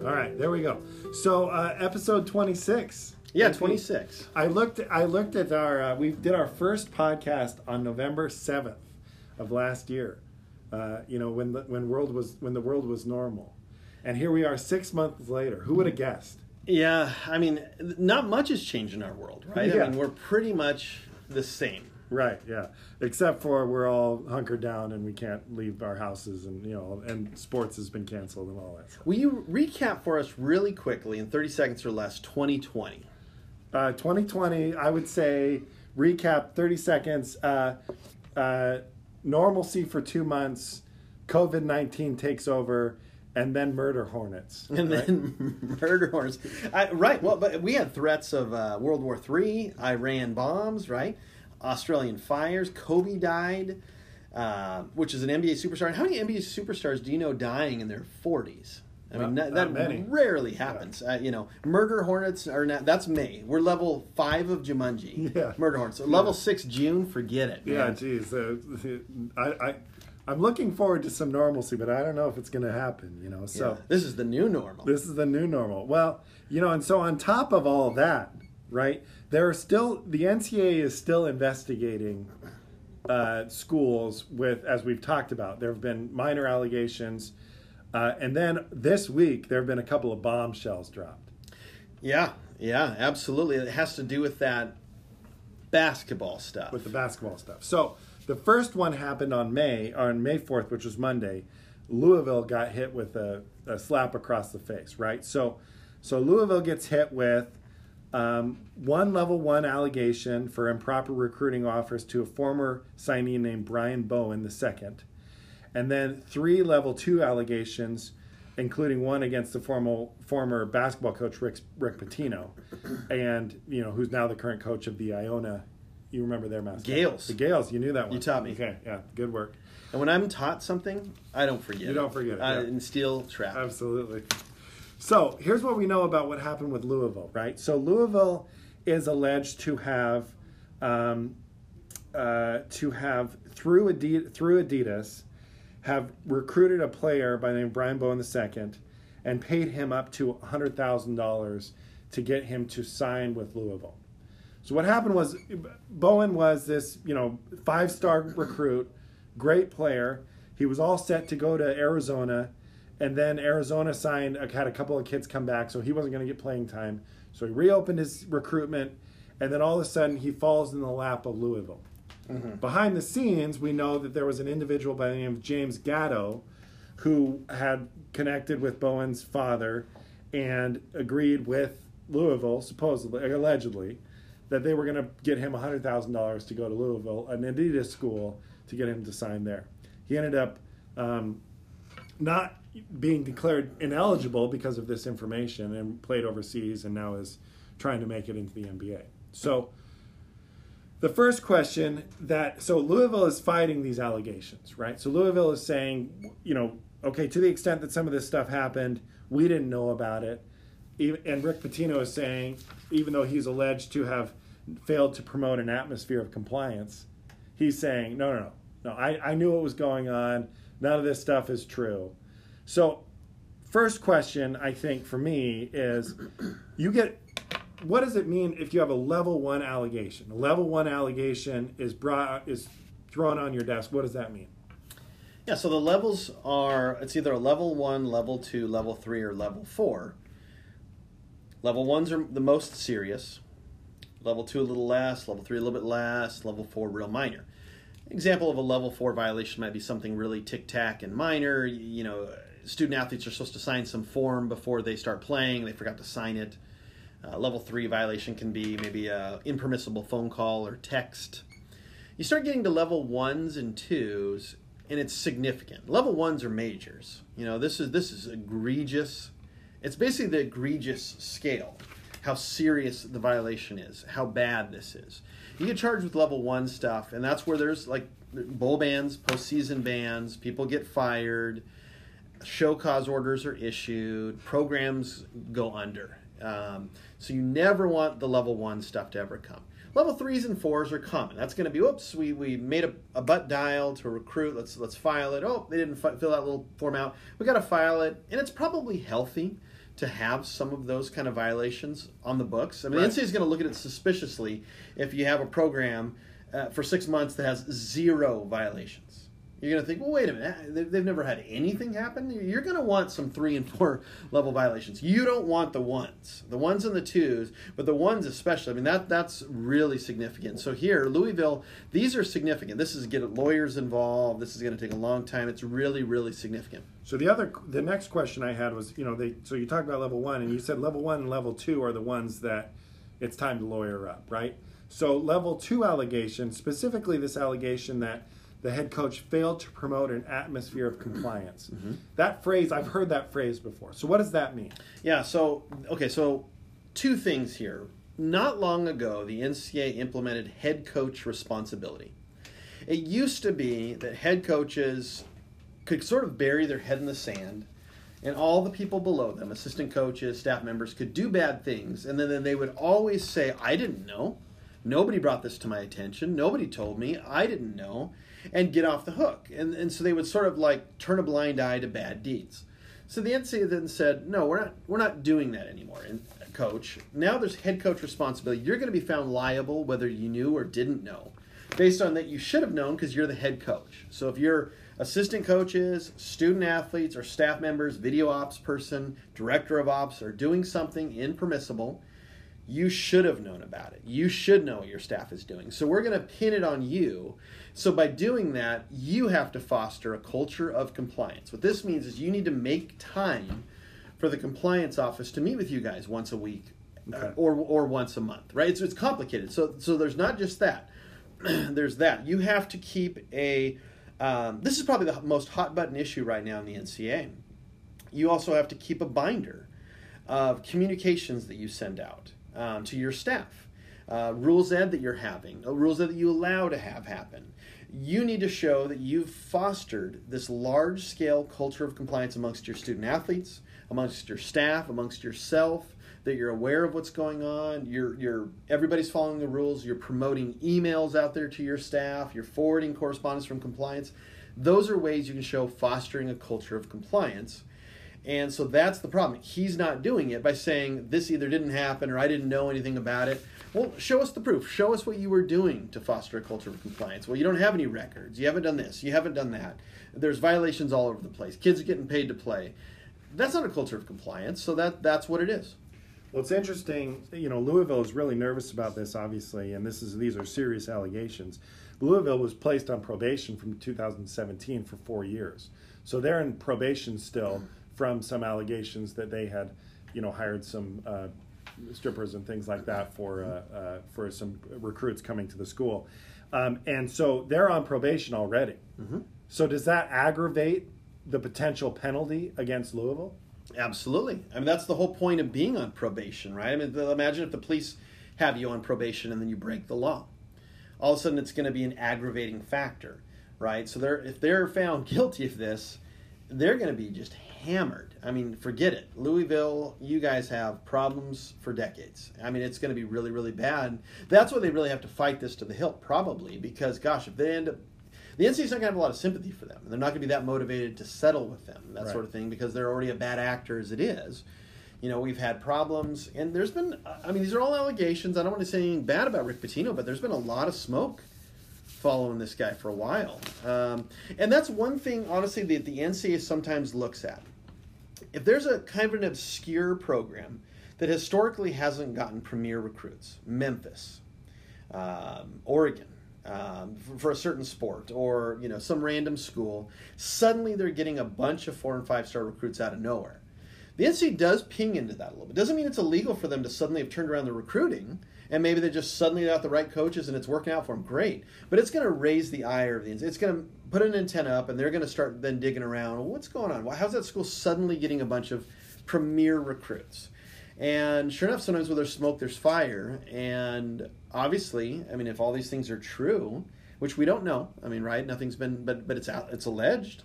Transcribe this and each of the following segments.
All right, there we go. So uh, episode twenty six. Yeah, 26. I looked. I looked at our. Uh, we did our first podcast on November seventh of last year. Uh, you know when the when world was when the world was normal, and here we are six months later. Who would have guessed? Yeah, I mean, not much has changed in our world, right? Yeah. I mean, we're pretty much the same. Right. Yeah. Except for we're all hunkered down and we can't leave our houses, and you know, and sports has been canceled and all that stuff. Will you recap for us really quickly in 30 seconds or less 2020? Uh, 2020, I would say, recap 30 seconds. Uh, uh, normalcy for two months, COVID 19 takes over, and then murder hornets. And right? then murder hornets. I, right. Well, but we had threats of uh, World War III, Iran bombs, right? Australian fires. Kobe died, uh, which is an NBA superstar. And how many NBA superstars do you know dying in their 40s? I mean, Not- that, not that many. rarely happens. Uh, you know, murder hornets are not. That's May. We're level five of Jumanji. Yeah. Murder hornets. So level six June. Forget it. yeah, man. geez. Uh, I, I, I'm looking forward to some normalcy, but I don't know if it's going to happen, you know. So. Yeah. this is the new normal. This is the new normal. Well, you know, and so on top of all of that, right? There are still the NCAA is still investigating uh, schools with, as we've talked about. There have been minor allegations, uh, and then this week there have been a couple of bombshells dropped. Yeah, yeah, absolutely. It has to do with that basketball stuff. with the basketball stuff. So the first one happened on May on May fourth, which was Monday. Louisville got hit with a, a slap across the face, right? So so Louisville gets hit with um, one level one allegation for improper recruiting offers to a former signee named Brian Bowen the second, and then three level two allegations, including one against the former former basketball coach Rick Rick Pitino, and you know who's now the current coach of the Iona. You remember their mascot? Gaels. The Gaels. You knew that one. You taught me. Okay. Yeah. Good work. and when I'm taught something, I don't forget. You don't forget it, I, yeah. And steel trap. Absolutely. So here's what we know about what happened with Louisville, right? So Louisville is alleged to have, um, uh, to have through Adidas, through Adidas, have recruited a player by the name of Brian Bowen II, and paid him up to hundred thousand dollars to get him to sign with Louisville. So what happened was Bowen was this, you know, five-star recruit, great player. He was all set to go to Arizona, and then Arizona signed had a couple of kids come back, so he wasn't going to get playing time. So he reopened his recruitment, and then all of a sudden he falls in the lap of Louisville. Behind the scenes, we know that there was an individual by the name of James Gatto who had connected with Bowen's father and agreed with Louisville, supposedly, allegedly, that they were going to get him $100,000 to go to Louisville, an Adidas school, to get him to sign there. He ended up um, not being declared ineligible because of this information and played overseas and now is trying to make it into the NBA. So, the first question that so Louisville is fighting these allegations, right? So Louisville is saying, you know, okay, to the extent that some of this stuff happened, we didn't know about it. And Rick Pitino is saying, even though he's alleged to have failed to promote an atmosphere of compliance, he's saying, no, no, no, no, I, I knew what was going on. None of this stuff is true. So, first question I think for me is, you get what does it mean if you have a level one allegation? A level one allegation is brought is thrown on your desk. What does that mean? yeah, so the levels are it's either a level one, level two, level three, or level four. Level ones are the most serious. Level two a little less, level three a little bit less, level four real minor. Example of a level four violation might be something really tic tac and minor. You know, student athletes are supposed to sign some form before they start playing. They forgot to sign it. Uh, level three violation can be maybe a impermissible phone call or text. You start getting to level ones and twos, and it's significant. Level ones are majors. You know, this is this is egregious. It's basically the egregious scale, how serious the violation is, how bad this is. You get charged with level one stuff, and that's where there's like bowl bans, postseason bans, people get fired, show cause orders are issued, programs go under. Um, so you never want the level one stuff to ever come. Level threes and fours are common. That's going to be, whoops, we, we made a, a butt dial to recruit. Let's let's file it. Oh, they didn't fi- fill that little form out. We got to file it, and it's probably healthy to have some of those kind of violations on the books. I mean, Right. the NCAA is going to look at it suspiciously if you have a program uh, for six months that has zero violations. You're going to think, well, wait a minute, they- they've never had anything happen. You're going to want some three and four level violations. You don't want the ones, the ones and the twos, but the ones especially. I mean, that that's really significant. So here, Louisville, these are significant. This is get lawyers involved. This is going to take a long time. It's really, really significant. So the other, the next question I had was, you know, they. So you talked about level one, and you said level one and level two are the ones that it's time to lawyer up, right? So level two allegation, specifically this allegation that the head coach failed to promote an atmosphere of compliance. Mm-hmm. That phrase, I've heard that phrase before. So what does that mean? Yeah, so okay, so two things here. Not long ago, the NCAA implemented head coach responsibility. It used to be that head coaches could sort of bury their head in the sand, and all the people below them, assistant coaches, staff members, could do bad things, and then, then they would always say, I didn't know. Nobody brought this to my attention. Nobody told me. I didn't know. And get off the hook. And, and so they would sort of like turn a blind eye to bad deeds. So the NCAA then said, "No, we're not. We're not doing that anymore." And coach, now there's head coach responsibility. You're going to be found liable whether you knew or didn't know, based on that you should have known because you're the head coach. So if your assistant coaches, student athletes, or staff members, video ops person, director of ops are doing something impermissible, you should have known about it. You should know what your staff is doing. So we're going to pin it on you. So by doing that, you have to foster a culture of compliance. What this means is you need to make time for the compliance office to meet with you guys once a week uh, Okay. or or once a month, right? So it's complicated. So so there's not just that. there's that. You have to keep a um, this is probably the most hot button issue right now in the NCAA. You also have to keep a binder of communications that you send out um, to your staff, uh, rules ed that you're having, uh, rules ed that you allow to have happen. You need to show that you've fostered this large scale culture of compliance amongst your student athletes, amongst your staff, amongst yourself. That you're aware of what's going on. You're, you're everybody's following the rules. You're promoting emails out there to your staff. You're forwarding correspondence from compliance. Those are ways you can show fostering a culture of compliance. And so that's the problem. He's not doing it by saying this either didn't happen or I didn't know anything about it. Well, show us the proof. Show us what you were doing to foster a culture of compliance. Well, you don't have any records. You haven't done this. You haven't done that. There's violations all over the place. Kids are getting paid to play. That's not a culture of compliance. So that that's what it is. Well, it's interesting. You know, Louisville is really nervous about this, obviously, and this is these are serious allegations. Louisville was placed on probation from 2017 for four years, so they're in probation still from some allegations that they had, you know, hired some uh, strippers and things like that for uh, uh, for some recruits coming to the school, um, and so they're on probation already. So does that aggravate the potential penalty against Louisville? Absolutely. I mean, that's the whole point of being on probation, right? I mean, imagine if the police have you on probation and then you break the law. All of a sudden, it's going to be an aggravating factor, right? So they're if they're found guilty of this, they're going to be just hammered. I mean, forget it. Louisville, you guys have problems for decades. I mean, it's going to be really, really bad. That's why they really have to fight this to the hilt, probably, because gosh, if they end up the NCAA's not going to have a lot of sympathy for them. They're not going to be that motivated to settle with them, that Right. sort of thing, because they're already a bad actor as it is. You know, we've had problems, and there's been, I mean, these are all allegations. I don't want to say anything bad about Rick Pitino, but there's been a lot of smoke following this guy for a while. Um, and that's one thing, honestly, that the NCAA sometimes looks at. If there's a kind of an obscure program that historically hasn't gotten premier recruits, Memphis, um, Oregon, um, for, for a certain sport, or you know some random school, suddenly they're getting a bunch of four and five star recruits out of nowhere. The NCAA does ping into that a little bit. Doesn't mean it's illegal for them to suddenly have turned around the recruiting, and maybe they just suddenly got the right coaches and it's working out for them. Great, but it's going to raise the ire of the It's going to put an antenna up, and they're going to start then digging around. What's going on? Why- How's that school suddenly getting a bunch of premier recruits? And sure enough, sometimes where there's smoke, there's fire. And obviously, I mean, if all these things are true, which we don't know, I mean, right? Nothing's been, but but it's out, it's alleged.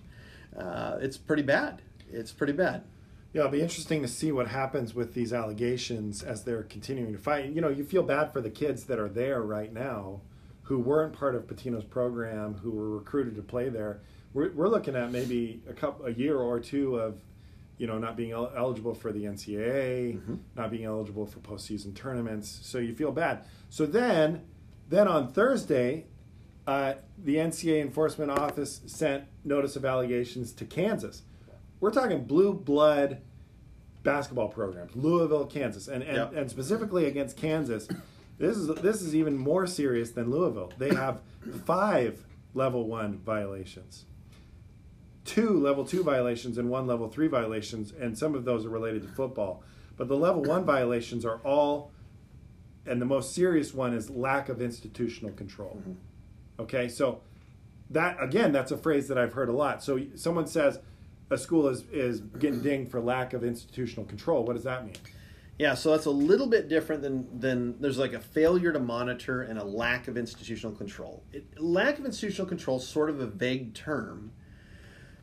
Uh, it's pretty bad. It's pretty bad. Yeah, it'll be interesting to see what happens with these allegations as they're continuing to fight. You know, you feel bad for the kids that are there right now who weren't part of Pitino's program, who were recruited to play there. We're, we're looking at maybe a couple, a year or two of you know, not being el- eligible for the NCAA, not being eligible for postseason tournaments. So you feel bad. So then, then on Thursday, uh, the NCAA enforcement office sent notice of allegations to Kansas. We're talking blue blood basketball programs, Louisville, Kansas, and and, Yep. and specifically against Kansas. This is this is even more serious than Louisville. They have five level one violations, two level two violations, and one level three violations, and some of those are related to football. But the level one violations are all, and the most serious one is lack of institutional control. Mm-hmm. Okay, so that again, that's a phrase that I've heard a lot. So someone says a school is is getting dinged for lack of institutional control. What does that mean? Yeah, so that's a little bit different than than there's like a failure to monitor and a lack of institutional control. It, lack of institutional control is sort of a vague term,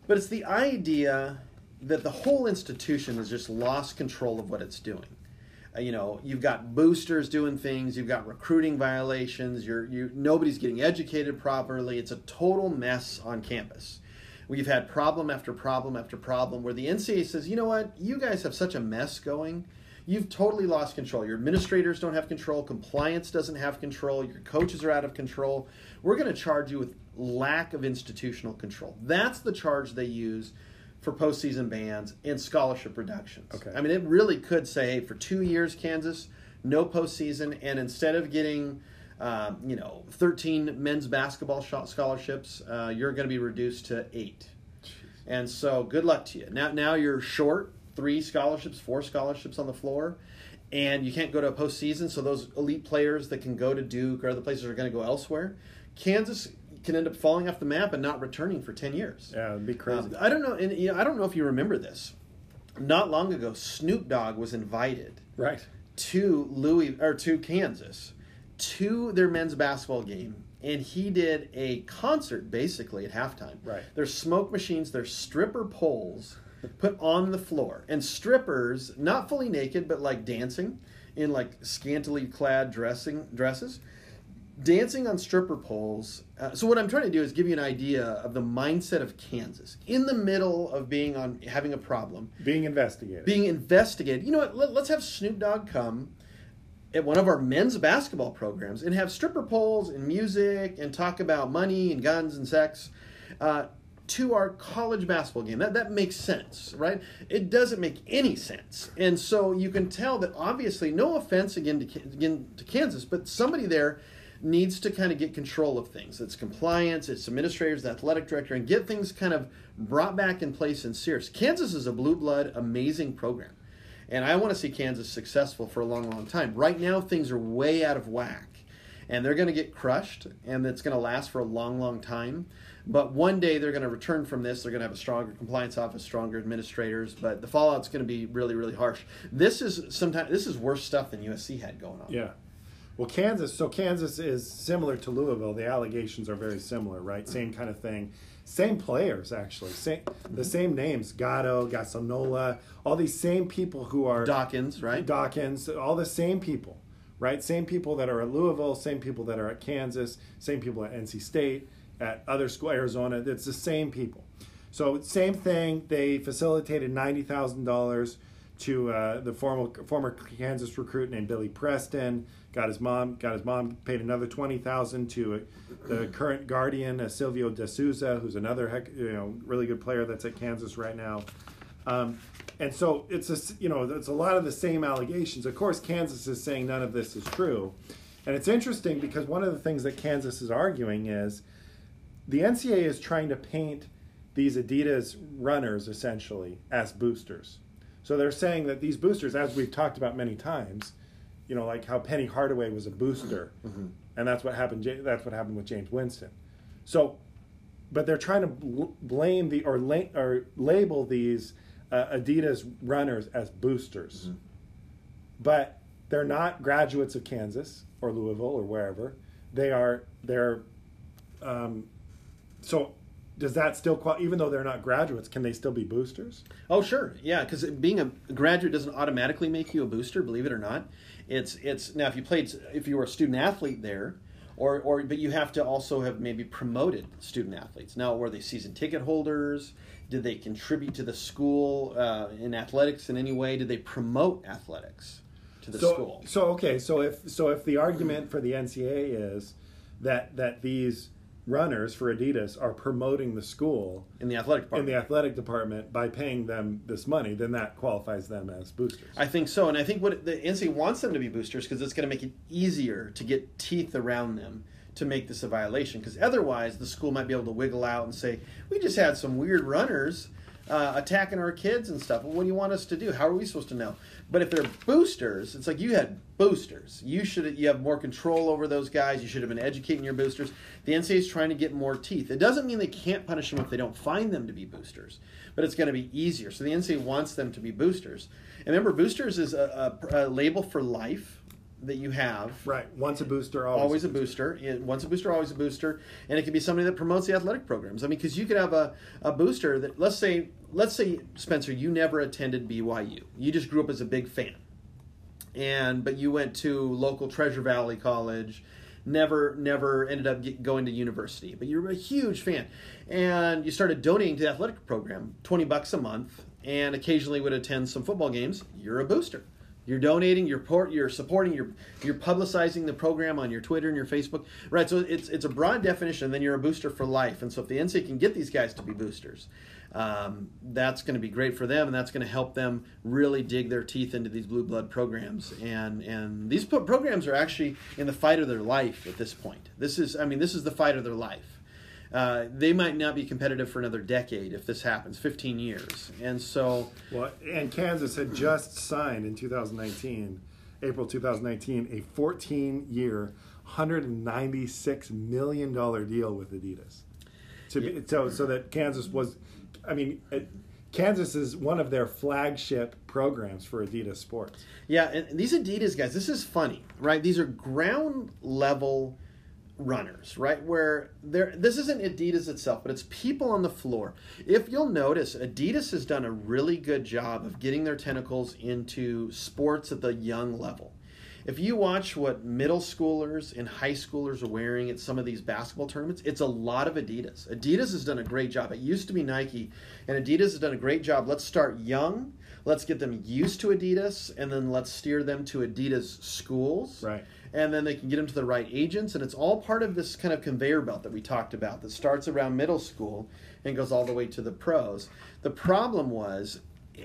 but it's the idea that the whole institution has just lost control of what it's doing. Uh, you know, you've got boosters doing things, you've got recruiting violations, you're you nobody's getting educated properly. It's a total mess on campus. We've had problem after problem after problem where the NCAA says, you know what, you guys have such a mess going. You've totally lost control. Your administrators don't have control. Compliance doesn't have control. Your coaches are out of control. We're going to charge you with lack of institutional control. That's the charge they use for postseason bans and scholarship reductions. Okay. I mean, it really could say, hey, for two years, Kansas, no postseason, and instead of getting, um, you know, 13 men's basketball shot scholarships, uh, you're going to be reduced to eight. And so, good luck to you. Now, now you're short three scholarships, four scholarships on the floor, and you can't go to a postseason. So those elite players that can go to Duke or other places are going to go elsewhere. Kansas can end up falling off the map and not returning for ten years. Yeah, it'd be crazy. Um, I don't know, and you know, I don't know if you remember this. Not long ago, Snoop Dogg was invited right. to Louis or to Kansas to their men's basketball game, and he did a concert basically at halftime. Right. There's smoke machines, there's stripper poles put on the floor, and strippers not fully naked but like dancing in like scantily clad dressing dresses. Dancing on stripper poles. Uh, so what I'm trying to do is give you an idea of the mindset of Kansas in the middle of being on having a problem Being investigated. being investigated. You know what? Let, us have Snoop Dogg come at one of our men's basketball programs and have stripper poles and music and talk about money and guns and sex uh, to our college basketball game. That that makes sense, right? It doesn't make any sense, and so you can tell that obviously, no offense again to again to Kansas, but somebody there needs to kind of get control of things. It's compliance, it's administrators, the athletic director, and get things kind of brought back in place and serious. Kansas is a blue blood, amazing program. And I want to see Kansas successful for a long, long time. Right now, things are way out of whack. And they're going to get crushed, and it's going to last for a long, long time. But one day they're going to return from this. They're going to have a stronger compliance office, stronger administrators. But the fallout's going to be really, really harsh. This is sometimes this is worse stuff than USC had going on. Yeah. Well, Kansas. So Kansas is similar to Louisville. The allegations are very similar, right? Same kind of thing. Same players, actually. Same the same names: Gatto, Gassnola, all these same people who are Dawkins, right? Dawkins, all the same people, right? Same people that are at Louisville, same people that are at Kansas, same people at NC State, at other school, Arizona. It's the same people. So same thing. They facilitated ninety thousand dollars to uh, the former former Kansas recruit named Billy Preston. Got his mom. Got his mom paid another twenty thousand to uh, the current guardian uh, Silvio Souza, who's another heck, you know really good player that's at Kansas right now. Um, and so it's a you know it's a lot of the same allegations. Of course, Kansas is saying none of this is true, and it's interesting because one of the things that Kansas is arguing is the NCAA is trying to paint these Adidas runners essentially as boosters. So they're saying that these boosters, as we've talked about many times, you know, like how Penny Hardaway was a booster, and that's what happened. That's what happened with James Winston. So, but they're trying to bl- blame the or la- or label these uh, Adidas runners as boosters, but they're not graduates of Kansas or Louisville or wherever. They are they're um, so does that still qual- even though they're not graduates can they still be boosters Oh, sure, yeah, because being a graduate doesn't automatically make you a booster. Believe it or not, it's it's now if you played if you were a student athlete there, or or but you have to also have maybe promoted student athletes. Now, were they season ticket holders? Did they contribute to the school uh, in athletics in any way? Did they promote athletics to the so, school? So okay, so if so if the argument for the NCAA is that that these runners for Adidas are promoting the school in the athletic in department. the athletic department by paying them this money, then that qualifies them as boosters. I think so, and I think what the NCAA wants them to be boosters because it's going to make it easier to get teeth around them to make this a violation. Because otherwise, the school might be able to wiggle out and say, "We just had some weird runners." Uh, attacking our kids and stuff. Well, what do you want us to do? How are we supposed to know? But if they're boosters, it's like you had boosters. You should you have more control over those guys. You should have been educating your boosters. The NCAA is trying to get more teeth. It doesn't mean they can't punish them if they don't find them to be boosters, but it's going to be easier. So the NCAA wants them to be boosters. And remember, boosters is a, a, a label for life that you have. Right. Once a booster, always, Always a booster. Yeah, Once a booster, always a booster. And it could be somebody that promotes the athletic programs. I mean, because you could have a, a booster that, let's say, let's say, Spencer, you never attended BYU. You just grew up as a big fan. And, but you went to local Treasure Valley College, never, never ended up get, going to university. But you were a huge fan. And you started donating to the athletic program, 20 bucks a month, and occasionally would attend some football games. You're a booster. You're donating, you're port, you're supporting, you're you're publicizing the program on your Twitter and your Facebook, right? So it's it's a broad definition. And then you're a booster for life. And so if the NCAA can get these guys to be boosters, um, that's going to be great for them, and that's going to help them really dig their teeth into these blue blood programs. And and these programs are actually in the fight of their life at this point. This is, I mean, this is the fight of their life. Uh, they might not be competitive for another decade if this happens, 15 years. And so, Well, and Kansas had just signed in 2019, April 2019, a 14-year, 196 million dollar deal with Adidas. To be, so so that Kansas was, I mean, it, Kansas is one of their flagship programs for Adidas Sports. Yeah, and these Adidas guys, this is funny, right? These are ground level runners, right? Where there this isn't Adidas itself, but it's people on the floor. If you'll notice, Adidas has done a really good job of getting their tentacles into sports at the young level. If you watch what middle schoolers and high schoolers are wearing at some of these basketball tournaments, it's a lot of Adidas. Adidas has done a great job. It used to be Nike, and Adidas has done a great job. Let's start young. Let's get them used to Adidas, and then let's steer them to Adidas schools Right. And then they can get them to the right agents. And it's all part of this kind of conveyor belt that we talked about that starts around middle school and goes all the way to the pros. The problem was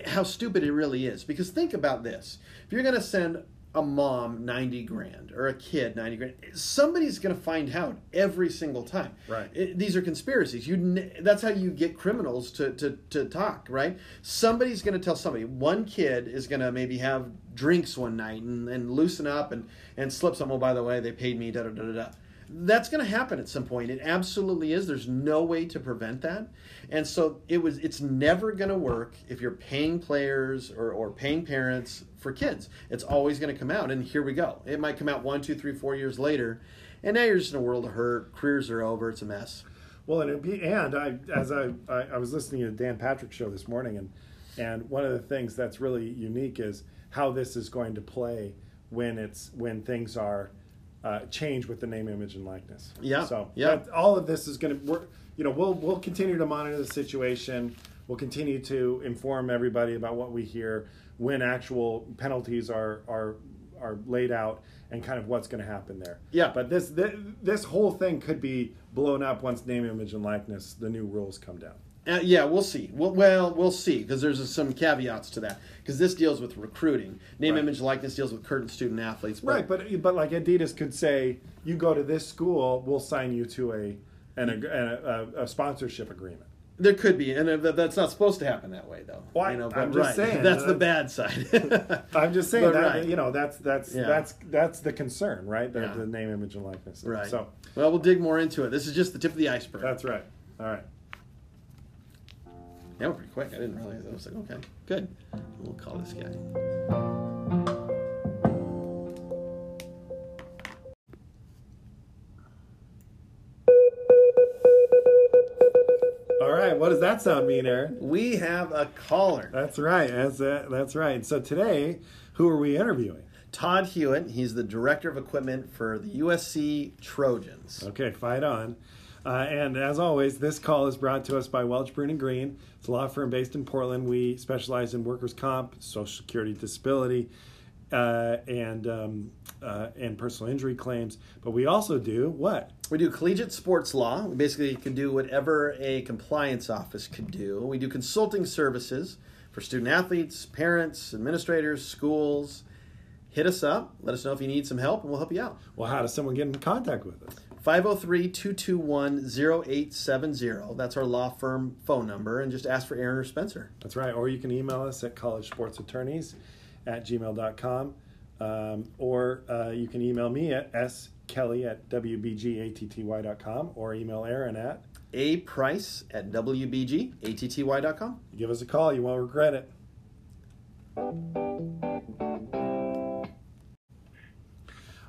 how stupid it really is. Because think about this. If you're going to send a mom 90 grand or a kid 90 grand. Somebody's going to find out every single time. Right. It- these are conspiracies. You that's how you get criminals to, to, to talk right? Somebody's going to tell somebody. One kid is going to maybe have drinks one night and, and loosen up and, and slip some. Oh by the way they paid me da da da da da that's going to happen at some point. It absolutely is. There's no way to prevent that. And so it was it's never going to work if you're paying players or, or paying parents for kids. It's always going to come out and here we go. It might come out one two three four years later and now you're just in a world of hurt. Careers are over. It's a mess. Well, and be, and I as I, I I was listening to Dan Patrick's show this morning, and and one of the things that's really unique is how this is going to play when it's when things are uh, change with the name, image, and likeness. Yeah, So yeah. that- all of this is going to work. You know, we'll we'll continue to monitor the situation. We'll continue to inform everybody about what we hear when actual penalties are are are laid out and kind of what's going to happen there. Yeah. But this, this this whole thing could be blown up once name, image, and likeness the new rules come down. Uh, yeah, we'll see. Well, well we'll see because there's some caveats to that because this deals with recruiting. Name, Right. image, likeness deals with current student athletes. but- Right, but but like Adidas could say, you go to this school, we'll sign you to a an, a, a, a sponsorship agreement. There could be, and uh, that's not supposed to happen that way, though. Why- You know, I'm just right. saying, that's the bad side. I'm just saying But that right. you know that's that's Yeah. that's that's the concern, right? The, Yeah. the name, image, and likeness. right. So well, we'll dig more into it. This is just the tip of the iceberg. that's right. All right. Yeah, we're pretty quick. I didn't realize. I was like, okay, good. We'll call this guy. All right. What does that sound mean, Aaron? We have a caller. That's right. That's uh, that's right. So today, who are we interviewing? Todd Hewitt. He's the director of equipment for the USC Trojans. Okay, fight on. Uh, and as always, this call is brought to us by Welch Bruun and Green. It's a law firm based in Portland. We specialize in workers' comp, social security, disability, uh, and um, uh, and personal injury claims. But we also do what? We do collegiate sports law. We basically can do whatever a compliance office could do. We do consulting services for student athletes, parents, administrators, schools. Hit us up. Let us know if you need some help, and we'll help you out. Well, how does someone get in contact with us? 503 221 0870. That's our law firm phone number. And just ask for Aaron or Spencer. That's right. Or you can email us at collegesportsattorneys at gmail.com. Um, or uh, you can email me at skelly at wbgatty.com or email Aaron at A Price at wbgatty.com. give us a call. You won't regret it.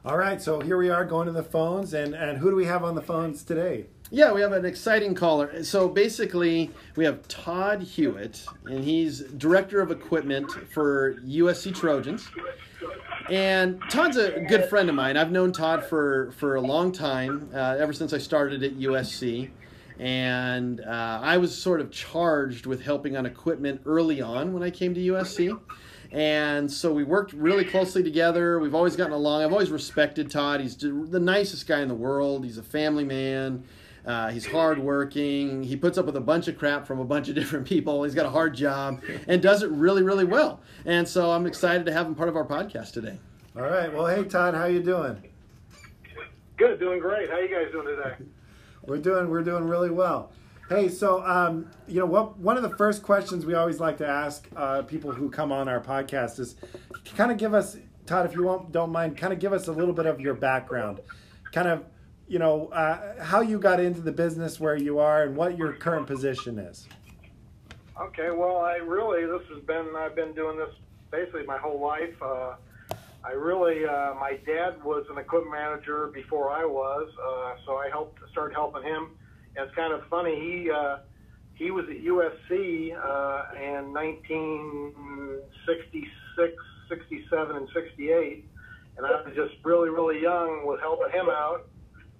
All right, so here we are going to the phones, and, and who do we have on the phones today? Yeah, we have an exciting caller. So basically, we have Todd Hewitt, and he's director of equipment for USC Trojans. And Todd's a good friend of mine. I've known Todd for, for a long time, uh, ever since I started at USC. And uh, I was sort of charged with helping on equipment early on when I came to USC. And so we worked really closely together. We've always gotten along. I've always respected Todd. He's the nicest guy in the world. He's a family man. Uh, he's hardworking. He puts up with a bunch of crap from a bunch of different people. He's got a hard job and does it really, really well. And so I'm excited to have him part of our podcast today. All right. Well, hey Todd, how you doing? Good, doing great. How you guys doing today? We're doing we're doing really well. Hey, so um, you know what? One of the first questions we always like to ask uh, people who come on our podcast is, kind of give us, Todd, if you won't, don't mind, kind of give us a little bit of your background, kind of, you know, uh, how you got into the business where you are and what your current position is. Okay, well, I really this has been I've been doing this basically my whole life. Uh, I really uh, my dad was an equipment manager before I was, uh, so I helped started helping him. It's kind of funny he uh, he was at USC uh, in 1966, 67, and 68, and I was just really really young, was helping him out.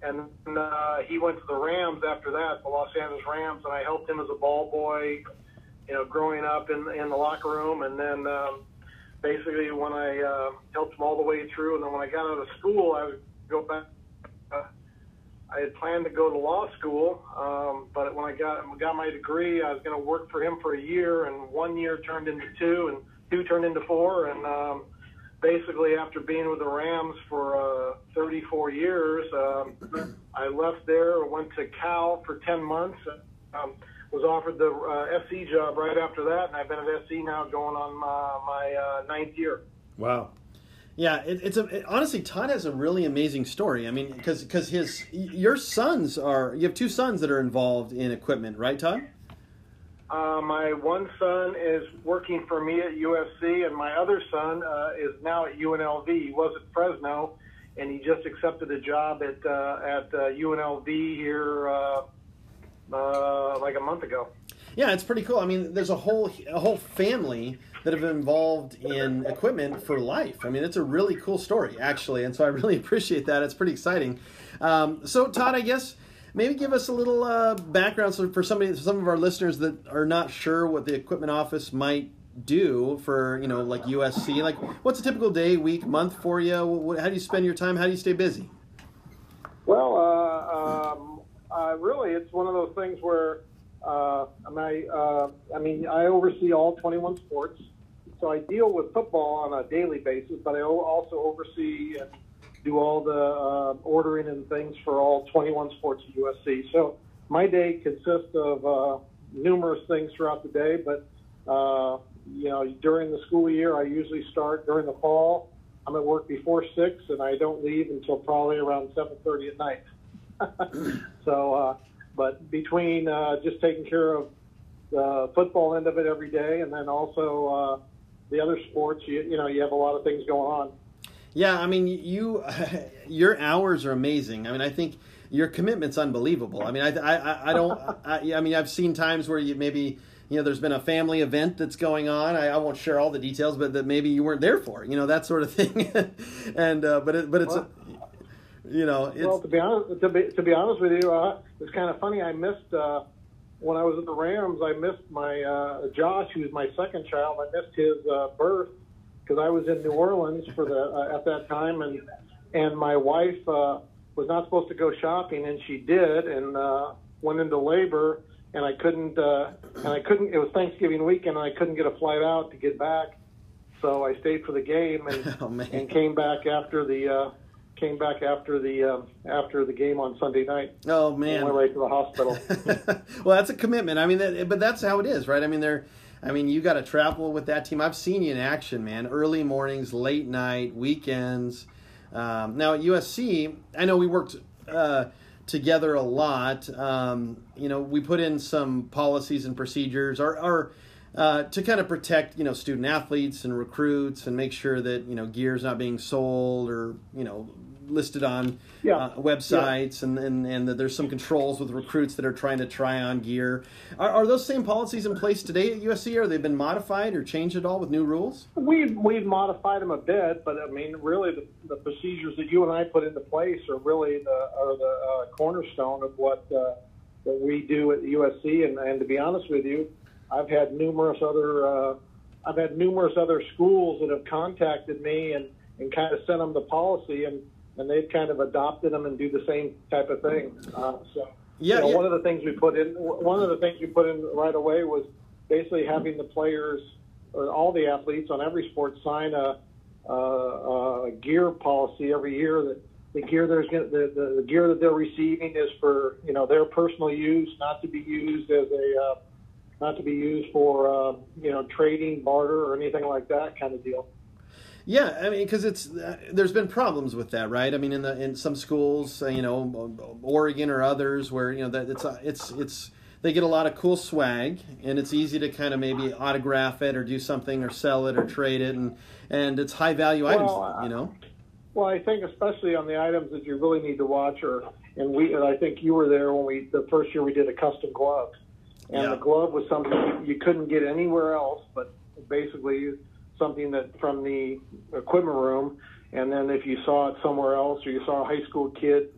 And uh, he went to the Rams after that, the Los Angeles Rams, and I helped him as a ball boy, you know, growing up in in the locker room, and then um, basically when I uh, helped him all the way through, and then when I got out of school, I would go back. Uh, I had planned to go to law school, um, but when I got got my degree, I was going to work for him for a year, and one year turned into two, and two turned into four, and um, basically after being with the Rams for uh, 34 years, um, I left there, went to Cal for 10 months. Um, was offered the uh, SC job right after that, and I've been at SC now going on my, my uh, ninth year. Wow. Yeah, it, it's a it, honestly Todd has a really amazing story. I mean, because because his your sons are you have two sons that are involved in equipment, right, Todd? Uh, my one son is working for me at USC, and my other son uh, is now at UNLV. He was at Fresno, and he just accepted a job at uh, at uh, UNLV here uh, uh, like a month ago. Yeah, it's pretty cool. I mean, there's a whole a whole family that have been involved in equipment for life. I mean, it's a really cool story, actually, and so I really appreciate that. It's pretty exciting. Um, so, Todd, I guess maybe give us a little uh, background so for somebody, some of our listeners that are not sure what the equipment office might do for you know like USC. Like, what's a typical day, week, month for you? How do you spend your time? How do you stay busy? Well, uh, um, uh, really, it's one of those things where uh, I, uh, I mean, I oversee all 21 sports, so I deal with football on a daily basis, but I also oversee and do all the uh, ordering and things for all 21 sports at USC. So my day consists of uh, numerous things throughout the day, but uh, you know, during the school year, I usually start during the fall. I'm at work before six, and I don't leave until probably around 7:30 at night. so, uh, but between uh, just taking care of the football end of it every day, and then also uh, the other sports, you, you know, you have a lot of things going on. Yeah, I mean, you your hours are amazing. I mean, I think your commitment's unbelievable. I mean, I I, I don't. I, I mean, I've seen times where you maybe you know there's been a family event that's going on. I, I won't share all the details, but that maybe you weren't there for. You know that sort of thing. and uh, but it, but it's. Well, you know, it's, well, to be honest, to be, to be honest with you, uh, it's kind of funny. I missed uh, when I was at the Rams. I missed my uh, Josh, who's my second child. I missed his uh, birth because I was in New Orleans for the uh, at that time, and and my wife uh, was not supposed to go shopping, and she did, and uh, went into labor, and I couldn't, uh, and I couldn't. It was Thanksgiving weekend, and I couldn't get a flight out to get back, so I stayed for the game and Oh, and came back after the. Uh, Came back after the uh, after the game on Sunday night. oh man, went right to the hospital. well, that's a commitment. I mean, that, but that's how it is, right? I mean, they're. I mean, you got to travel with that team. I've seen you in action, man. Early mornings, late night, weekends. Um, now at USC, I know we worked uh, together a lot. Um, you know, we put in some policies and procedures, or, or uh, to kind of protect, you know, student athletes and recruits, and make sure that you know gear is not being sold or you know listed on Yeah. uh, websites, and, and and that there's some controls with recruits that are trying to try on gear. Are, are those same policies in place today at USC? Or have they been modified or changed at all with new rules? We've we've modified them a bit, but I mean, really, the, the procedures that you and I put into place are really the are the uh, cornerstone of what uh, that we do at USC. And, and to be honest with you, I've had numerous other uh, I've had numerous other schools that have contacted me and, and kind of sent them the policy, and and they've kind of adopted them and do the same type of thing. Uh, so. Yeah, you know, yeah. one of the things we put in one of the things we put in right away was basically having the players or all the athletes on every sport sign a, a, a gear policy every year that the gear there's gonna, the, the, the gear that they're receiving is for you know their personal use, not to be used as a uh, not to be used for uh, you know trading, barter, or anything like that kind of deal. Yeah, I mean, because it's uh, there's been problems with that, right? I mean, in the in some schools, uh, you know, Oregon or others, where you know that it's uh, it's it's they get a lot of cool swag, and it's easy to kind of maybe autograph it or do something or sell it or trade it, and and it's high value items, Well, uh, you know. Well, I think especially on the items that you really need to watch, or and we, and I think you were there when we the first year we did a custom glove, and Yeah. the glove was something you, you couldn't get anywhere else, but basically something that from the equipment room, and then if you saw it somewhere else, or you saw a high school kid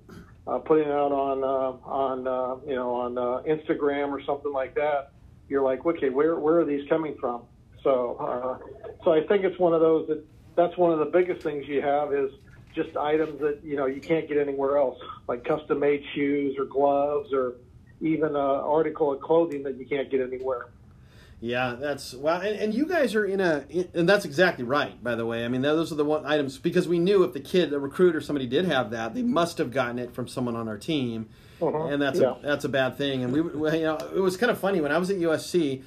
uh, putting it out on uh, on uh, you know on uh, Instagram or something like that, you're like, okay, where where are these coming from? So uh, so I think it's one of those that that's one of the biggest things you have is just items that you know you can't get anywhere else, like custom made shoes or gloves or even an article of clothing that you can't get anywhere. Yeah, that's wow, and, and you guys are in a, and that's exactly right. By the way, I mean those are the one items because we knew if the kid, a recruit or somebody did have that, they must have gotten it from someone on our team, Mhm, and that's yeah. a that's a bad thing. And we, we, you know, it was kind of funny when I was at USC,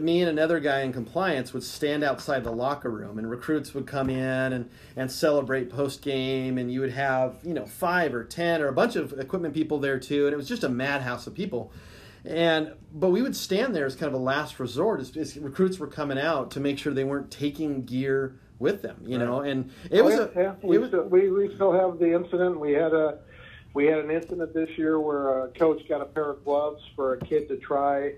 me and another guy in compliance would stand outside the locker room, and recruits would come in and and celebrate post game, and you would have you know five or ten or a bunch of equipment people there too, and it was just a madhouse of people. And but we would stand there as kind of a last resort as, as recruits were coming out to make sure they weren't taking gear with them, you know. And it was Oh, a yeah, we, it was, still, we we still have the incident. We had a we had an incident this year where a coach got a pair of gloves for a kid to try,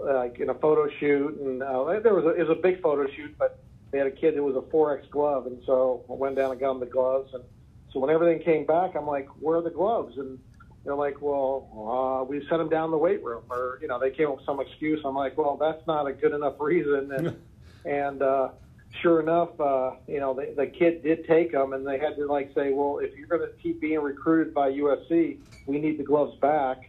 like in a photo shoot, and uh, there was a, it was a big photo shoot, but they had a kid that was a 4X glove, and so I went down and got him the gloves, and so when everything came back, I'm like, where are the gloves? And they're like, well, uh, we sent them down the weight room, or you know, they came up with some excuse. I'm like, well, that's not a good enough reason, and and uh, sure enough, uh, you know, the, the kid did take them, and they had to like say, well, if you're going to keep being recruited by USC, we need the gloves back,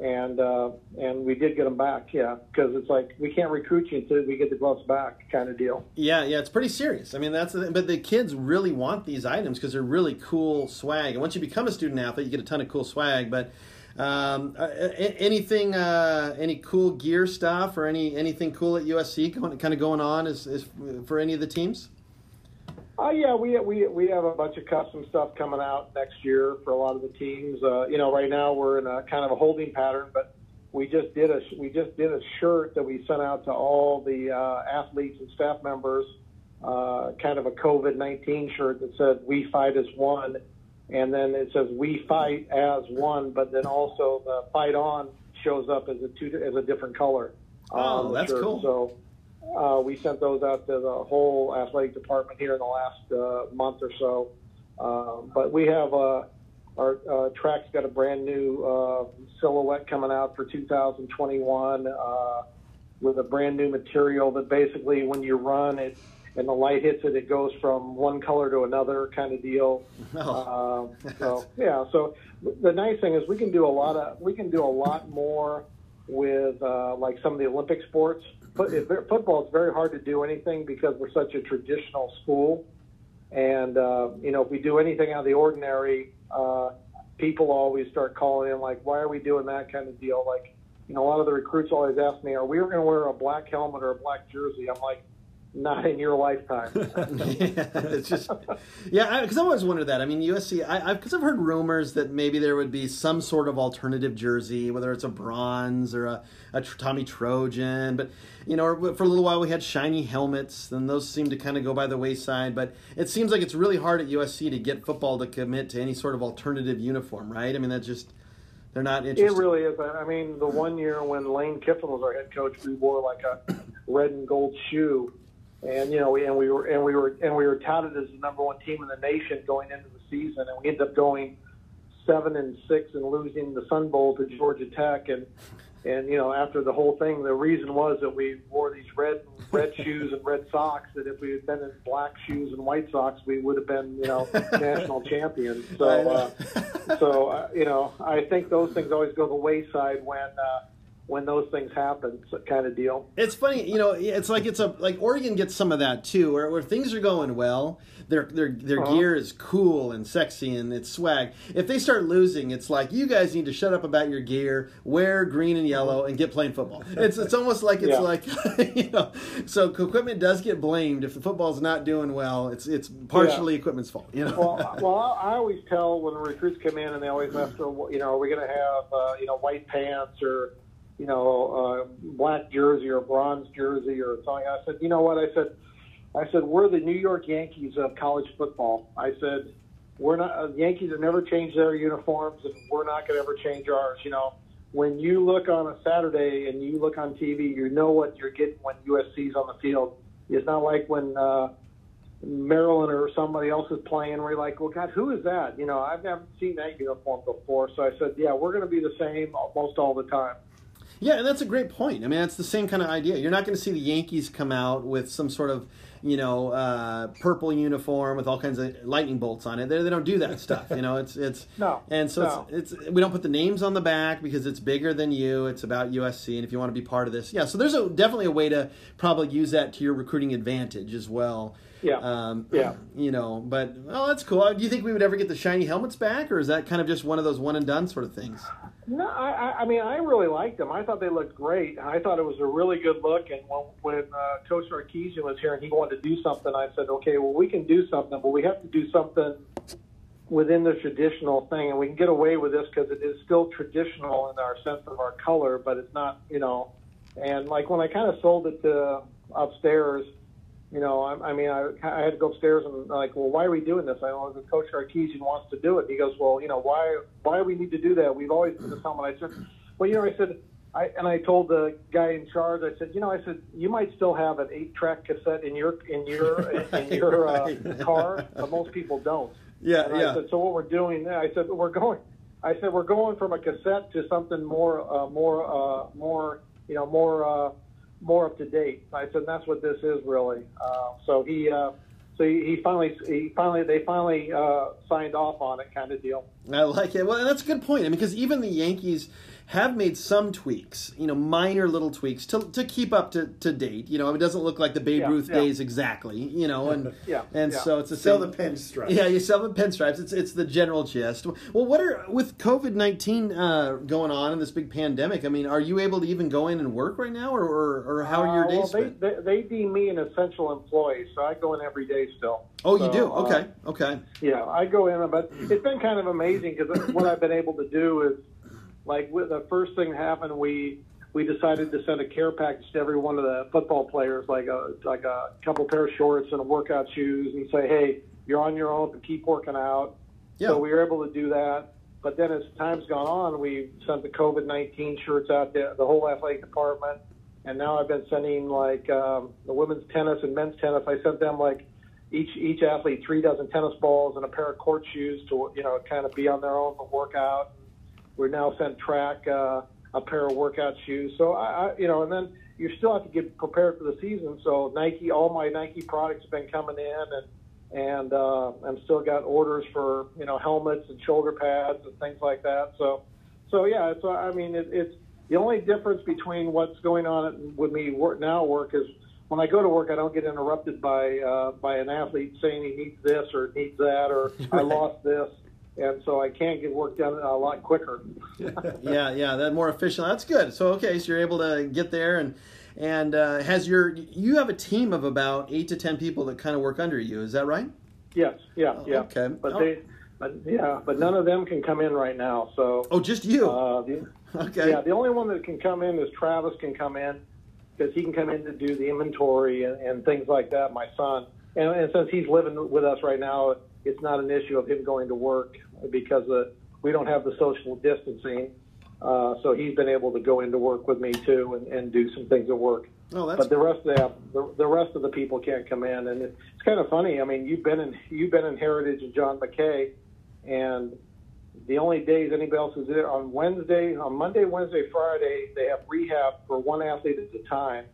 and uh, and we did get them back, yeah, because it's like we can't recruit you until we get the gloves back, kind of deal. Yeah, yeah, it's pretty serious. I mean, that's the, but the kids really want these items because they're really cool swag. And once you become a student athlete, you get a ton of cool swag. But um, uh, anything, uh, any cool gear stuff or any anything cool at USC kind of going on is, is for any of the teams? Uh, yeah, we we we have a bunch of custom stuff coming out next year for a lot of the teams. Uh, you know, right now we're in a kind of a holding pattern, but we just did a we just did a shirt that we sent out to all the uh, athletes and staff members, uh, kind of a COVID nineteen shirt that said "We fight as one," and then it says "We fight as one," but then also the "Fight on" shows up as a two as a different color. Oh, the that's shirt. cool. So uh, we sent those out to the whole athletic department here in the last uh, month or so. Um, but we have uh, our uh, track's got a brand new uh, silhouette coming out for 2021 uh, with a brand new material that basically, when you run it and the light hits it, it goes from one color to another kind of deal. Oh. Um, so yeah, so the nice thing is we can do a lot of we can do a lot more with uh, like some of the Olympic sports. Football is very hard to do anything because we're such a traditional school, and uh, you know if we do anything out of the ordinary, uh, people always start calling in like, why are we doing that kind of deal? Like, you know, a lot of the recruits always ask me, are we going to wear a black helmet or a black jersey? I'm like, not in your lifetime. yeah, it's just yeah, because I, always wondered that. I mean, USC, I because I've heard rumors that maybe there would be some sort of alternative jersey, whether it's a bronze or a, a Tommy Trojan. But you know, for a little while we had shiny helmets, and those seem to kind of go by the wayside. But it seems like it's really hard at USC to get football to commit to any sort of alternative uniform, right? I mean, that just they're not interested. It really is. I mean, the one year when Lane Kiffin was our head coach, we wore like a red and gold shoe and you know, we and we were and we were and we were touted as the number one team in the nation going into the season, and we ended up going seven and six and losing the Sun Bowl to Georgia Tech, and and you know, after the whole thing, the reason was that we wore these red red shoes and red socks. That if we had been in black shoes and white socks, we would have been you know national champions. So uh, so uh, you know, I think those things always go the wayside when. Uh, when those things happen, kind of deal. It's funny, you know. It's like it's a like Oregon gets some of that too, where, where things are going well, their their their uh-huh. gear is cool and sexy and it's swag. If they start losing, it's like you guys need to shut up about your gear, wear green and yellow, and get playing football. It's it's almost like it's yeah. like you know. So equipment does get blamed if the football's not doing well. It's it's partially yeah. equipment's fault. You know. Well, well, I always tell when recruits come in and they always ask, you know, are we going to have uh, you know white pants or you know, uh, black jersey or bronze jersey or something. I said, you know what? I said, I said we're the New York Yankees of college football. I said we're not. Uh, Yankees have never changed their uniforms, and we're not going to ever change ours. You know, when you look on a Saturday and you look on TV, you know what you're getting when USC's on the field. It's not like when uh, Maryland or somebody else is playing. You're like, well, God, who is that? You know, I've never seen that uniform before. So I said, yeah, we're going to be the same almost all the time. Yeah, and that's a great point. I mean, that's the same kind of idea. You're not going to see the Yankees come out with some sort of, you know, uh, purple uniform with all kinds of lightning bolts on it. They, they don't do that stuff. You know, it's it's no, and so no. it's, it's we don't put the names on the back because it's bigger than you. It's about USC, and if you want to be part of this, yeah. So there's a, definitely a way to probably use that to your recruiting advantage as well. Yeah. Um, yeah. You know, but oh, that's cool. Do you think we would ever get the shiny helmets back, or is that kind of just one of those one and done sort of things? No, I, I mean I really liked them. I thought they looked great. I thought it was a really good look. And when when uh, Coach Sarkisian was here and he wanted to do something, I said, okay, well we can do something, but we have to do something within the traditional thing, and we can get away with this because it is still traditional in our sense of our color, but it's not, you know. And like when I kind of sold it to upstairs you know, I, I mean, I, I had to go upstairs and like, well, why are we doing this? I know the coach Sarkisian wants to do it. He goes, well, you know, why why do we need to do that? We've always done this helmet. I said, well, you know, I said, I and I told the guy in charge, I said, you know, I said you might still have an eight track cassette in your in your in your uh, car, but most people don't. Yeah, and yeah. I said, so what we're doing now? I said, we're going. I said we're going from a cassette to something more uh, more uh, more you know more. Uh, more up to date. I said that's what this is really. Uh, so he, uh, so he, he, finally, he finally, they finally uh, signed off on it, kind of deal. I like it. Well, that's a good point. I mean, because even the Yankees have made some tweaks, you know, minor little tweaks to, to keep up to, to date. You know, it doesn't look like the Babe yeah, Ruth yeah. days exactly, you know, and yeah, and yeah. so it's a sell the pinstripes. Yeah, you sell the pinstripes. It's it's the general gist. Well, what are with COVID nineteen uh, going on and this big pandemic? I mean, are you able to even go in and work right now, or or, or how are your uh, days? Well, they, they, they deem me an essential employee, so I go in every day still. Oh, so, you do? Okay, uh, okay. Yeah, I go in, but it's been kind of amazing because what I've been able to do is like with the first thing that happened, we we decided to send a care package to every one of the football players, like a like a couple pair of shorts and a workout shoes, and say, hey, you're on your own, but keep working out. Yeah. So we were able to do that. But then as time's gone on, we sent the COVID 19 shirts out to the whole athletic department. And now I've been sending like um, the women's tennis and men's tennis. I sent them like each each athlete three dozen tennis balls and a pair of court shoes to you know kind of be on their own for workout. We're now sent track uh, a pair of workout shoes. So I, I you know, and then you still have to get prepared for the season. So Nike, all my Nike products have been coming in, and and uh, I'm still got orders for you know helmets and shoulder pads and things like that. So so yeah, it's I mean it, it's the only difference between what's going on with me work now work is when I go to work, I don't get interrupted by uh, by an athlete saying he needs this or needs that or I lost this, and so I can get work done a lot quicker. yeah, yeah, that more efficient. That's good. So okay, so you're able to get there and and uh, has your you have a team of about eight to ten people that kind of work under you. Is that right? Yes, yeah, Oh, yeah. okay. But Oh. they, but yeah, but none of them can come in right now. So Oh, just you. uh, the, okay. yeah, the only one that can come in is Travis can come in because he can come in to do the inventory and, and things like that. My son, and, and since he's living with us right now, it's not an issue of him going to work because uh, we don't have the social distancing. Uh, so he's been able to go into work with me too and, and do some things at work. oh, that's but the rest of the, the the rest of the people can't come in, and it's kind of funny. I mean, you've been in you've been in Heritage and John McKay, and the only days anybody else is there on Wednesday, on Monday, Wednesday, Friday, they have rehab for one athlete at a time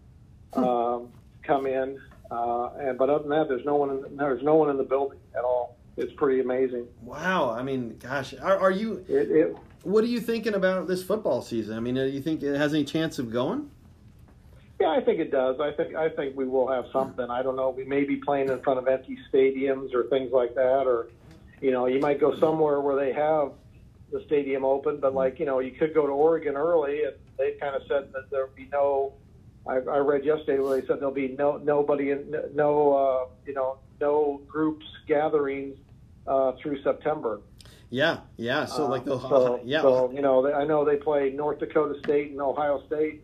um, come in, uh, and but other than that, there's no one in, there's no one in the building at all. It's pretty amazing. wow. I mean, gosh, are, are you? It, it What are you thinking about this football season? I mean, do you think it has any chance of going? Yeah, I think it does. I think I think we will have something. I don't know. We may be playing in front of empty stadiums or things like that, or you know, you might go somewhere where they have the stadium open. But like you know, you could go to Oregon early, and they've kind of said that there'd be no. I, I read yesterday where they said there'll be no nobody, in, no uh, you know, no groups gatherings uh, through September. Yeah, yeah. So Uh, like the so, yeah. So you know, they, I know they play North Dakota State and Ohio State.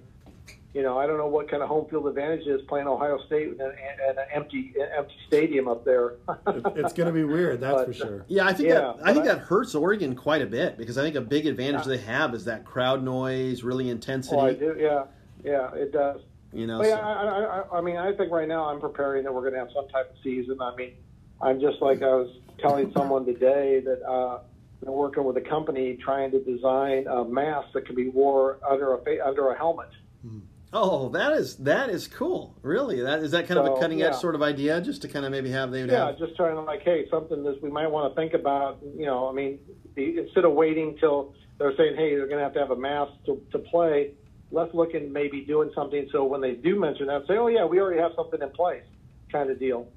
You know, I don't know what kind of home field advantage is playing Ohio State in an, in an empty empty stadium up there. It's going to be weird, that's But, for sure. Yeah, I think Yeah, that I think I- that hurts Oregon quite a bit because I think a big advantage Yeah. they have is that crowd noise, really intensity. oh, I do. Yeah, yeah, it does. You know, But yeah, so- I, I, I, mean, I think right now I'm preparing that we're going to have some type of season. I mean, I'm just like I was telling someone today that uh, I'm working with a company trying to design a mask that can be wore under a under a helmet. oh, that is that is cool. Really, that is that kind of a So, cutting edge yeah. sort of idea, just to kind of maybe have they Yeah, have. just trying to like, hey, something that we might want to think about. You know, I mean, the, instead of waiting till they're saying, hey, they're going to have to have a mask to, to play. Let's look and maybe doing something so when they do mention that, say, oh yeah, we already have something in place, kind of deal.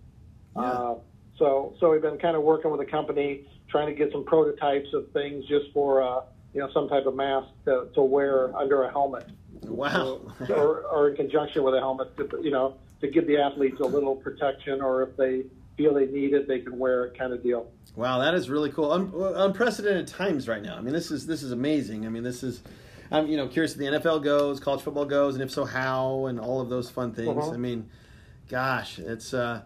Yeah. Uh, so, so we've been kind of working with a company trying to get some prototypes of things just for uh, you know some type of mask to, to wear under a helmet Wow. or, or in conjunction with a helmet, to, you know, to give the athletes a little protection, or if they feel they need it, they can wear it, kind of deal. Wow, that is really cool. Un- unprecedented times right now. I mean, this is this is amazing. I mean, this is. I'm you know curious if the NFL goes, college football goes, and if so, how, and all of those fun things. Uh-huh. I mean, gosh, it's. uh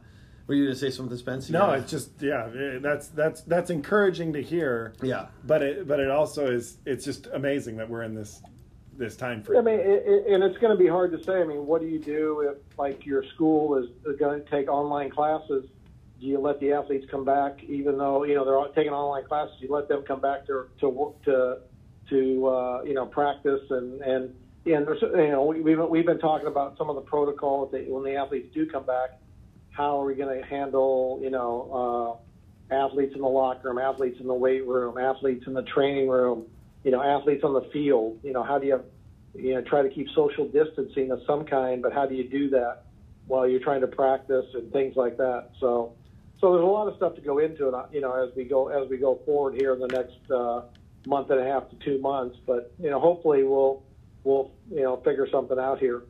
Were you going to say something, Spence? No, Yeah. it's just yeah, eh, that's that's that's encouraging to hear. yeah. But it but it also is it's just amazing that we're in this this time frame. I mean, it, it, and it's going to be hard to say. I mean, what do you do if, like, your school is going to take online classes? Do you let the athletes come back, even though you know they're all taking online classes? You let them come back to to work to to uh, you know practice and and and there's, you know we, we've we've been talking about some of the protocol they, when the athletes do come back. How are we going to handle you know uh, athletes in the locker room, athletes in the weight room, athletes in the training room? you know, athletes on the field. You know, how do you, you know, try to keep social distancing of some kind, but how do you do that while you're trying to practice and things like that? So, so there's a lot of stuff to go into it, uh, you know, as we go as we go forward here in the next uh, month and a half to two months. But you know, hopefully we'll we'll you know figure something out here.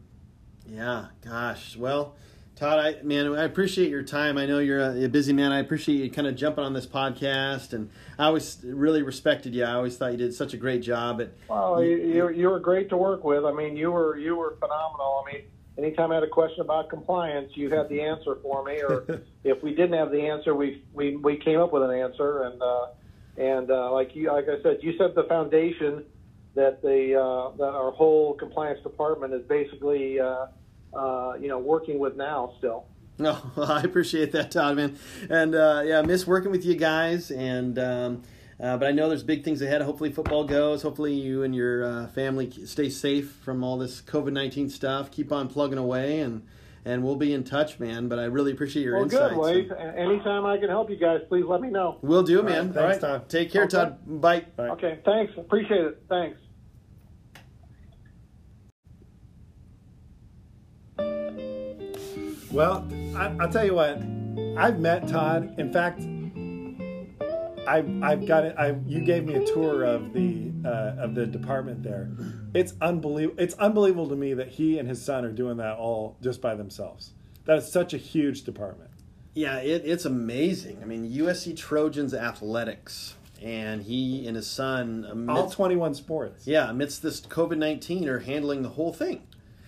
Yeah, gosh. Well, Todd, I man, I appreciate your time. I know you're a, a busy man. I appreciate you kind of jumping on this podcast, and I always really respected you. I always thought you did such a great job at. Well, you, you you were great to work with. I mean, you were you were phenomenal. I mean, anytime I had a question about compliance, you had the answer for me. Or if we didn't have the answer, we we we came up with an answer. And uh, And uh, like you, like I said, you set the foundation that the uh, that our whole compliance department is basically uh, uh, you know working with now still. No, I appreciate that, Todd, man. And uh, yeah, I miss working with you guys. And um, uh, but I know there's big things ahead. Hopefully, football goes. Hopefully, you and your uh, family stay safe from all this COVID nineteen stuff. Keep on plugging away, and and we'll be in touch, man. But I really appreciate your Well, insights. good, Wade. Anytime I can help you guys, please let me know. We'll do, All right, man. thanks, all right, Todd. take care, Okay. Todd. Bye. Bye. Okay, thanks. Appreciate it. Thanks. Well, I, I'll tell you what. I've met Todd. In fact, I've I've got it. I you gave me a tour of the uh, of the department there. It's unbelievable. It's unbelievable to me that he and his son are doing that all just by themselves. That is such a huge department. Yeah, it, it's amazing. I mean, USC Trojans athletics, and he and his son. All amidst- twenty one sports. Yeah, amidst this COVID 19 are handling the whole thing.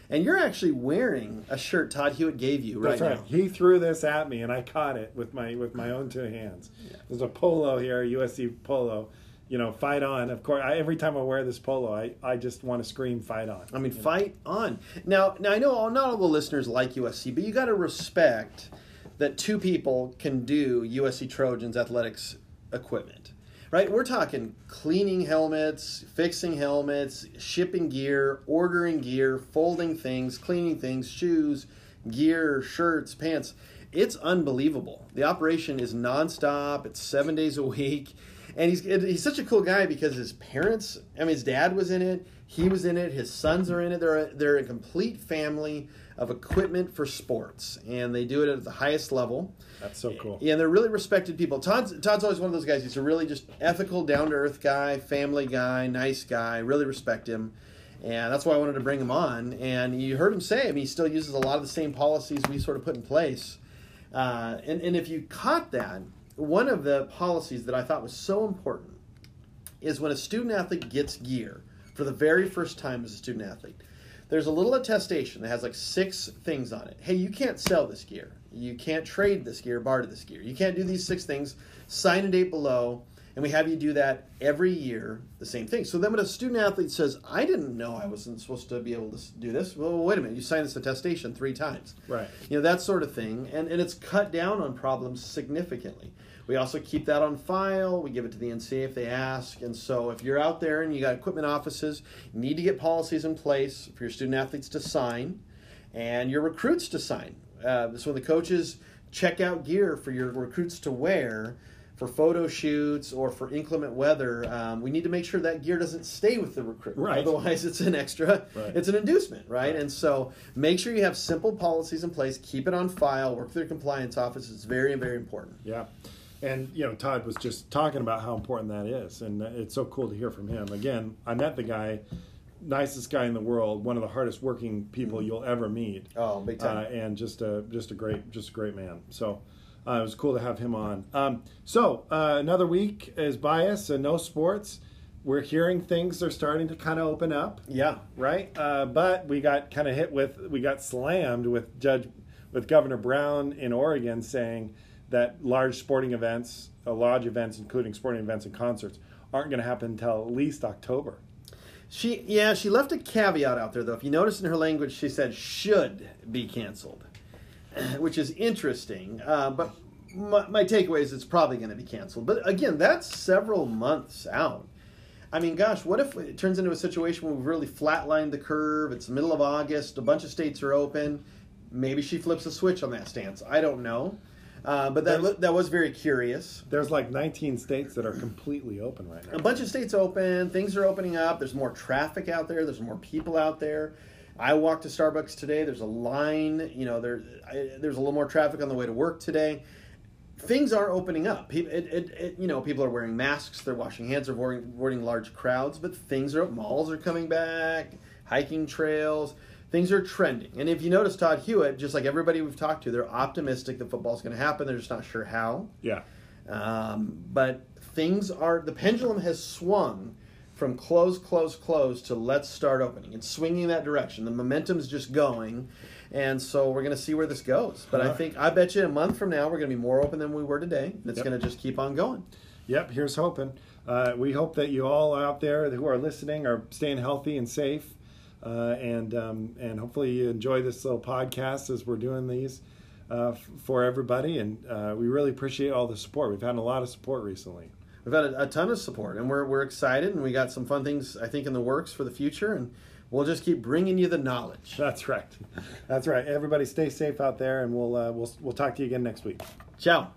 And you're actually wearing a shirt Todd Hewitt gave you right, That's right. now. He threw this at me, and I caught it with my with my own two hands. There's a polo here, USC polo. You know, fight on. Of course, I, every time I wear this polo, I, I just want to scream, fight on. I mean, fight on. Now, now I know all, not all the listeners like USC, but you got to respect that two people can do USC Trojans athletics equipment. Right? We're talking cleaning helmets, fixing helmets, shipping gear, ordering gear, folding things, cleaning things, shoes, gear, shirts, pants. It's unbelievable. The operation is nonstop. It's seven days a week, and he's he's such a cool guy because his parents. I mean, his dad was in it. He was in it. His sons are in it. They're a, they're a complete family of equipment for sports, and they do it at the highest level. That's so cool. Yeah, and they're really respected people. Todd's Todd's always one of those guys. He's a really just ethical, down to earth guy, family guy, nice guy. Really respect him, and that's why I wanted to bring him on. And you heard him say, I mean, he still uses a lot of the same policies we sort of put in place. Uh, and and if you caught that, one of the policies that I thought was so important is when a student athlete gets gear for the very first time as a student athlete. There's a little attestation that has like six things on it. Hey, you can't sell this gear. You can't trade this gear, barter this gear. You can't do these six things. Sign a date below, and we have you do that every year, the same thing. So then when a student athlete says, I didn't know I wasn't supposed to be able to do this, well, wait a minute, you signed this attestation three times. Right. You know, that sort of thing. And, and it's cut down on problems significantly. We also keep that on file. We give it to the NCAA if they ask. And so if you're out there and you got equipment offices, you need to get policies in place for your student athletes to sign and your recruits to sign. Uh, so when the coaches check out gear for your recruits to wear for photo shoots or for inclement weather, um, we need to make sure that gear doesn't stay with the recruit. Right. Otherwise, it's an extra, Right. it's an inducement, right? Right. And so make sure you have simple policies in place, keep it on file, work with your compliance office. It's very, very important. Yeah. And, you know, Todd was just talking about how important that is. And it's so cool to hear from him. Again, I met the guy, nicest guy in the world, one of the hardest working people you'll ever meet. Oh, big time. Uh, and just a, just a great, just a great man. So uh, it was cool to have him on. Um, so uh, another week is bias and no sports. We're hearing things are starting to kind of open up yeah. right? Uh, but we got kind of hit with, we got slammed with Judge, with Governor Brown in Oregon saying that large sporting events, uh, large events, including sporting events and concerts, aren't going to happen until at least October. She yeah, she left a caveat out there though. If you notice in her language, she said should be canceled, which is interesting. Uh, but my, my takeaway is it's probably going to be canceled. But again, that's several months out. I mean, gosh, what if it turns into a situation where we've really flatlined the curve? It's the middle of August, a bunch of states are open. Maybe she flips a switch on that stance. I don't know. Uh, but that, wa- that was very curious. There's like 19 states that are completely open right now. A bunch of states open. Things are opening up. There's more traffic out there. There's more people out there. I walked to Starbucks today. There's a line. You know, there I, there's a little more traffic on the way to work today. Things are opening up. People, it, it, it, you know, people are wearing masks. They're washing hands. They're avoiding, avoiding large crowds. But things are malls are coming back. Hiking trails. Things are trending. And if you notice, Todd Hewitt, just like everybody we've talked to, they're optimistic that football's going to happen. They're just not sure how. Yeah. Um, but things are the pendulum has swung from close, close, close to let's start opening. It's swinging that direction. The momentum's just going, and so we're going to see where this goes. But I think I bet you a month from now we're going to be more open than we were today. and It's Yep. going to just keep on going. Yep, here's hoping. Uh, we hope that you all out there who are listening are staying healthy and safe, uh, and um, and hopefully you enjoy this little podcast as we're doing these uh, f- for everybody. And uh, we really appreciate all the support. We've had a lot of support recently. We've had a, a ton of support, and we're we're excited, and we got some fun things I think in the works for the future, and we'll just keep bringing you the knowledge. That's right. That's right. Everybody, stay safe out there, and we'll uh, we'll we'll talk to you again next week. Ciao.